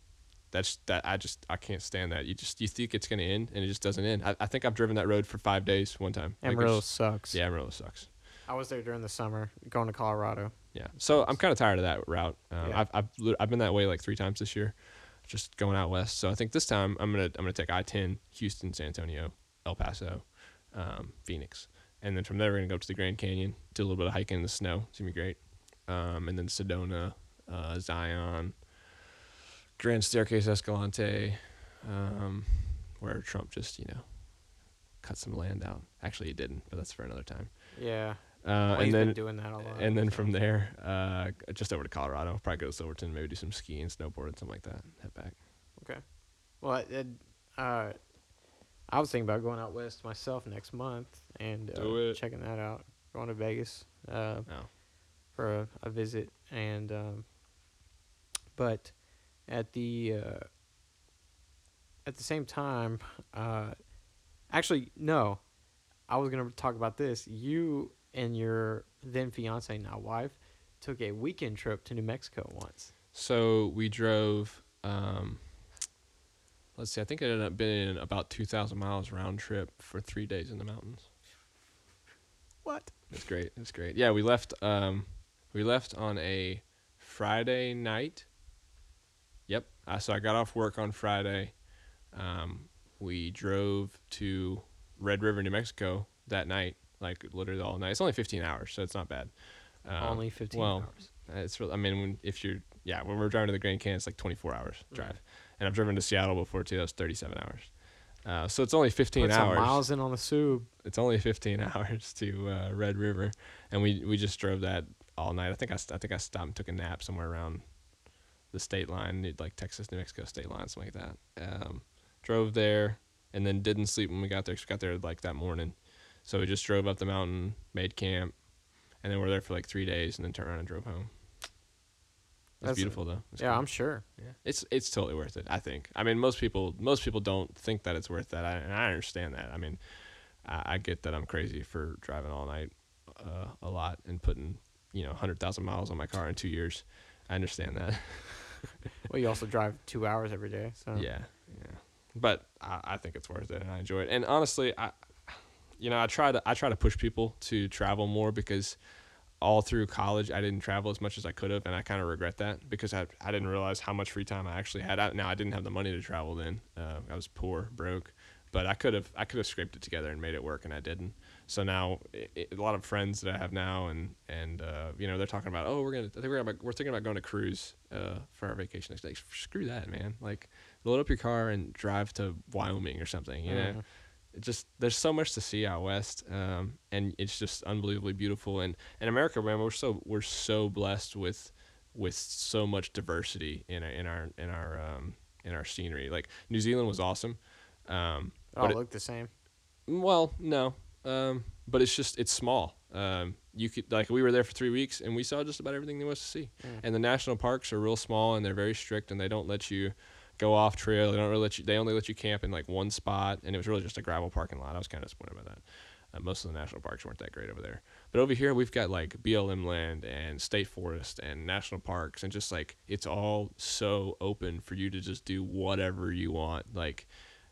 That's that I just I can't stand that. You just you think it's gonna end and it just doesn't end. I, I think I've driven that road for five days one time. Like, Amarillo it's- sucks. Yeah, Amarillo sucks. I was there during the summer, going to Colorado. Yeah. So I'm kind of tired of that route. Um, Yeah. I've, I've I've been that way like three times this year, just going out west. So I think this time I'm gonna I'm gonna take I-10, Houston, San Antonio, El Paso, um, Phoenix, and then from there we're gonna go up to the Grand Canyon, do a little bit of hiking in the snow. It's gonna be great. Um, and then Sedona, uh, Zion, Grand Staircase Escalante, um, where Trump just you know cut some land out. Actually, he didn't, but that's for another time. Yeah. Uh, Well, and then doing that a lot. and then from there, uh, just over to Colorado. Probably go to Silverton, maybe do some skiing, snowboarding, something like that. Head back. Okay. Well, it, uh, I was thinking about going out west myself next month and uh, checking that out. Going to Vegas uh, Oh. for a, a visit, and um, but at the uh, at the same time, uh, actually no, I was gonna talk about this. You and your then fiance, now wife, took a weekend trip to New Mexico once. So we drove. Um, let's see. I think it ended up being about two thousand miles round trip for three days in the mountains. What? It's great. It's great. Yeah, we left. Um, we left on a Friday night. Uh, so I got off work on Friday. Um, we drove to Red River, New Mexico that night, like literally all night. It's only 15 hours, so it's not bad. Um, Only fifteen well, hours. It's really, I mean, when if you're yeah, when we're driving to the Grand Canyon, it's like 24 hours Mm. drive, and I've driven to Seattle before too. That's 37 hours. Uh, so it's only 15 Put some hours miles in on the sub. it's only 15 hours to uh, Red River, and we we just drove that all night. I think I, I think I stopped and took a nap somewhere around the state line, like Texas New Mexico state line, something like that. Um, drove there and then didn't sleep when we got there. 'cause we got there like that morning, so we just drove up the mountain, made camp, and then we are there for like three days, and then turned around and drove home. It's That's- beautiful though. It's Yeah, cool. I'm sure. Yeah, it's it's totally worth it. I think. I mean, most people most people don't think that it's worth that, I, and I understand that. I mean, I, I get that I'm crazy for driving all night, uh, a lot, and putting you know hundred thousand miles on my car in two years. I understand that. Well, you also drive two hours every day, so Yeah, yeah. But I, I think it's worth it, and I enjoy it. And honestly, I, you know, I try to I try to push people to travel more because all through college I didn't travel as much as I could have, and I kind of regret that because I I didn't realize how much free time I actually had. I, now I didn't have the money to travel then. Uh, I was poor, broke, but I could have I could have scraped it together and made it work, and I didn't. So now a lot of friends that I have now, and and uh, you know they're talking about oh we're gonna I think we're gonna, we're thinking about going to cruise uh, for our vacation next day. Screw that, man! Like load up your car and drive to Wyoming or something. You know, Mhm. it just there's so much to see out west, um, and it's just unbelievably beautiful. And in America, man, we're so we're so blessed with with so much diversity in our in our in our um, in our scenery. Like New Zealand was awesome. Um, it all but it- look the same. well, no, um, but it's just it's small. Um, you could like we were there for three weeks and we saw just about everything there was to see. Mm. And the national parks are real small and they're very strict and they don't let you go off trail. They don't really let you. They only let you camp in like one spot and it was really just a gravel parking lot. I was kind of disappointed by that. Uh, most of the national parks weren't that great over there. But over here we've got like BLM land and state forest and national parks and just like it's all so open for you to just do whatever you want. Like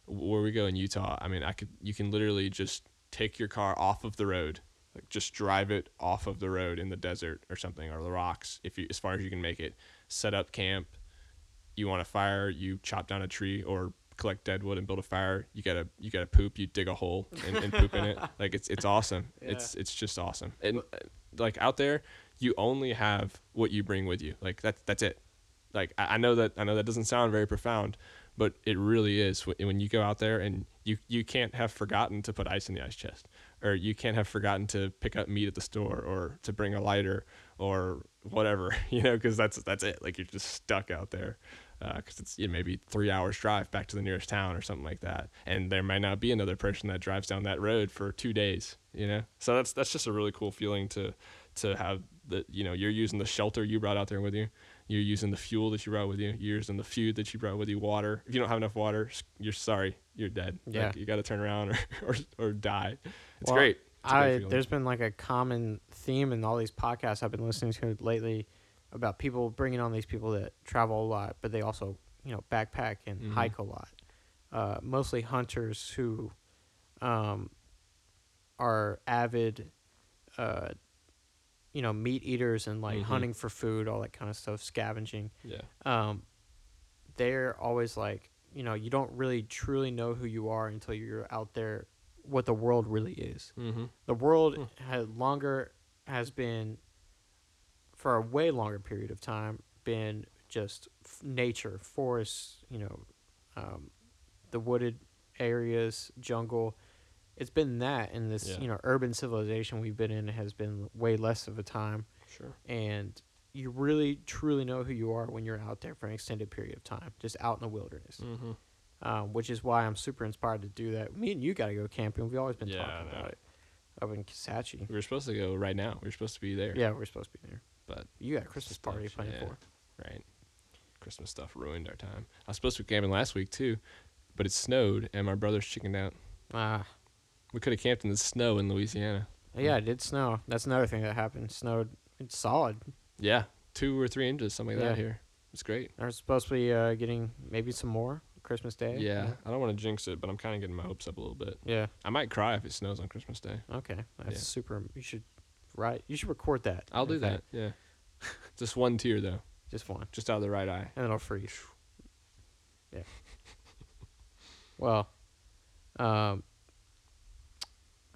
where we go in Utah, I mean, I could you can literally just take your car off of the road, like just drive it off of the road in the desert or something or the rocks if you as far as you can make it. Set up camp. You want a fire, you chop down a tree or collect dead wood and build a fire. You gotta you gotta poop, you dig a hole and, and poop in it. Like it's it's awesome. It's it's just awesome. And uh, like out there, you only have what you bring with you. Like that's that's it. Like I, I know that I know that doesn't sound very profound, but it really is when you go out there and you you can't have forgotten to put ice in the ice chest or you can't have forgotten to pick up meat at the store or to bring a lighter or whatever you know because that's that's it like you're just stuck out there uh, because it's you know, maybe three hours drive back to the nearest town or something like that and there might not be another person that drives down that road for two days you know so that's that's just a really cool feeling to to have that you know you're using the shelter you brought out there with you you're using the fuel that you brought with you. You're using the food that you brought with you. Water. If you don't have enough water, you're sorry. You're dead. Yeah. Like, you got to turn around or, or or die. It's Well, great. It's a great I there's been like a common theme in all these podcasts I've been listening to lately about people bringing on these people that travel a lot, but they also you know backpack and Mhm. hike a lot. Uh, mostly hunters who um, are avid, uh, you know, meat eaters and like Mhm. hunting for food, all that kind of stuff, scavenging. Yeah. Um, they're always like, you know, you don't really truly know who you are until you're out there, what the world really is Mm-hmm. the world Hmm. has longer has been for a way longer period of time been just f- nature forests you know um, the wooded areas jungle it's been that and this Yeah. you know urban civilization we've been in has been way less of a time Sure. and you really truly know who you are when you're out there for an extended period of time just out in the wilderness Mm-hmm. um, which is why i'm super inspired to do that me and you got to go camping we've always been Yeah, talking about it up in Kisatchie. We were supposed to go right now. We were supposed to be there. yeah we're supposed to be there But you got a christmas party Stuff, planned yeah. for right, Christmas stuff ruined our time. I was supposed to be camping last week too, but it snowed and my brother's chickened out. ah We could have camped in the snow in Louisiana. yeah it did snow that's another thing that happened snowed it's solid Yeah, two or three inches, something like that here. It's great. They're supposed to be uh, getting maybe some more Christmas Day. Yeah, I don't want to jinx it, but I'm kind of getting my hopes up a little bit. Yeah. I might cry if it snows on Christmas Day. Okay. That's Yeah. super. You should write. You should record that. I'll do that. Yeah, just one tear though, Just one, just out of the right eye. and it'll freeze. Yeah. well, um,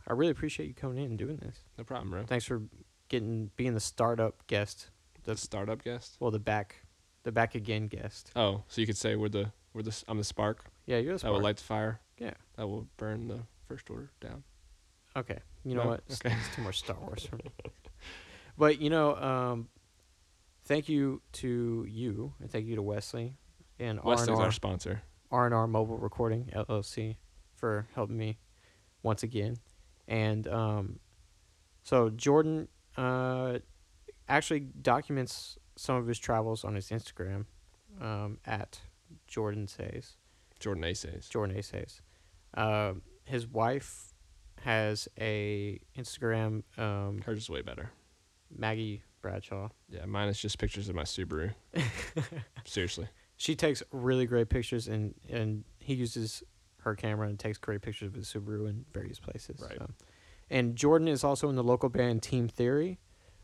I really appreciate you coming in and doing this. No problem, bro. Thanks for getting being the startup guest. The startup guest. Well, the back, the back again guest. Oh, so you could say we're the we're the I'm the spark Yeah, you're the that will light the fire. Yeah. That will burn the first order down. Okay. You know No? what? It's, Okay. it's too much Star Wars for me. But you know, um, thank you to you, and thank you to Wesley and R Wesley's and our R sponsor. R and R Mobile Recording LLC for helping me once again. And um, so Jordan uh, actually documents some of his travels on his Instagram um, at Jordan Says. Jordan A says. Jordan A says. Um, his wife has a Instagram, um, Hers is way better. Maggie Bradshaw. Yeah, mine is just pictures of my Subaru. Seriously. She takes really great pictures, and and he uses her camera and takes great pictures of his Subaru in various places. Right. so. And Jordan is also in the local band Team Theory,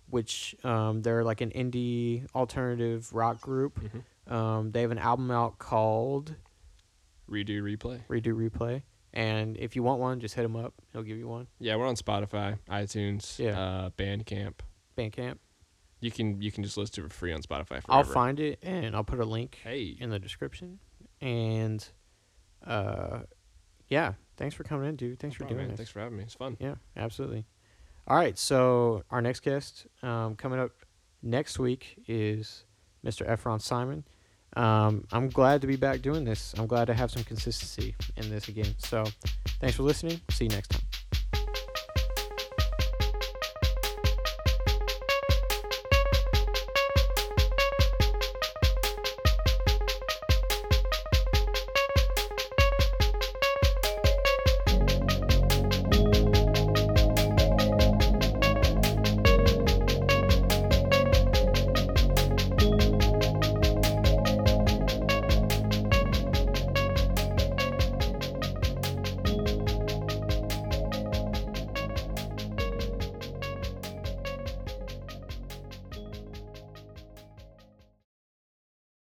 which um, they're like an indie alternative rock group. hmm Um, they have an album out called Redo replay. Redo Replay. And if you want one, just hit him up. He'll give you one. Yeah, we're on Spotify, iTunes, Yeah. uh, Bandcamp. Bandcamp. You can you can just listen to it for free on Spotify. Forever. I'll find it and I'll put a link Hey, in the description. And uh, yeah, thanks for coming in, dude. Thanks for problem, doing man. this. Thanks for having me. It's fun. Yeah, absolutely. All right, so our next guest um, coming up next week is Mr. Efron Simon. Um, I'm glad to be back doing this. I'm glad to have some consistency in this again. So, thanks for listening. See you next time.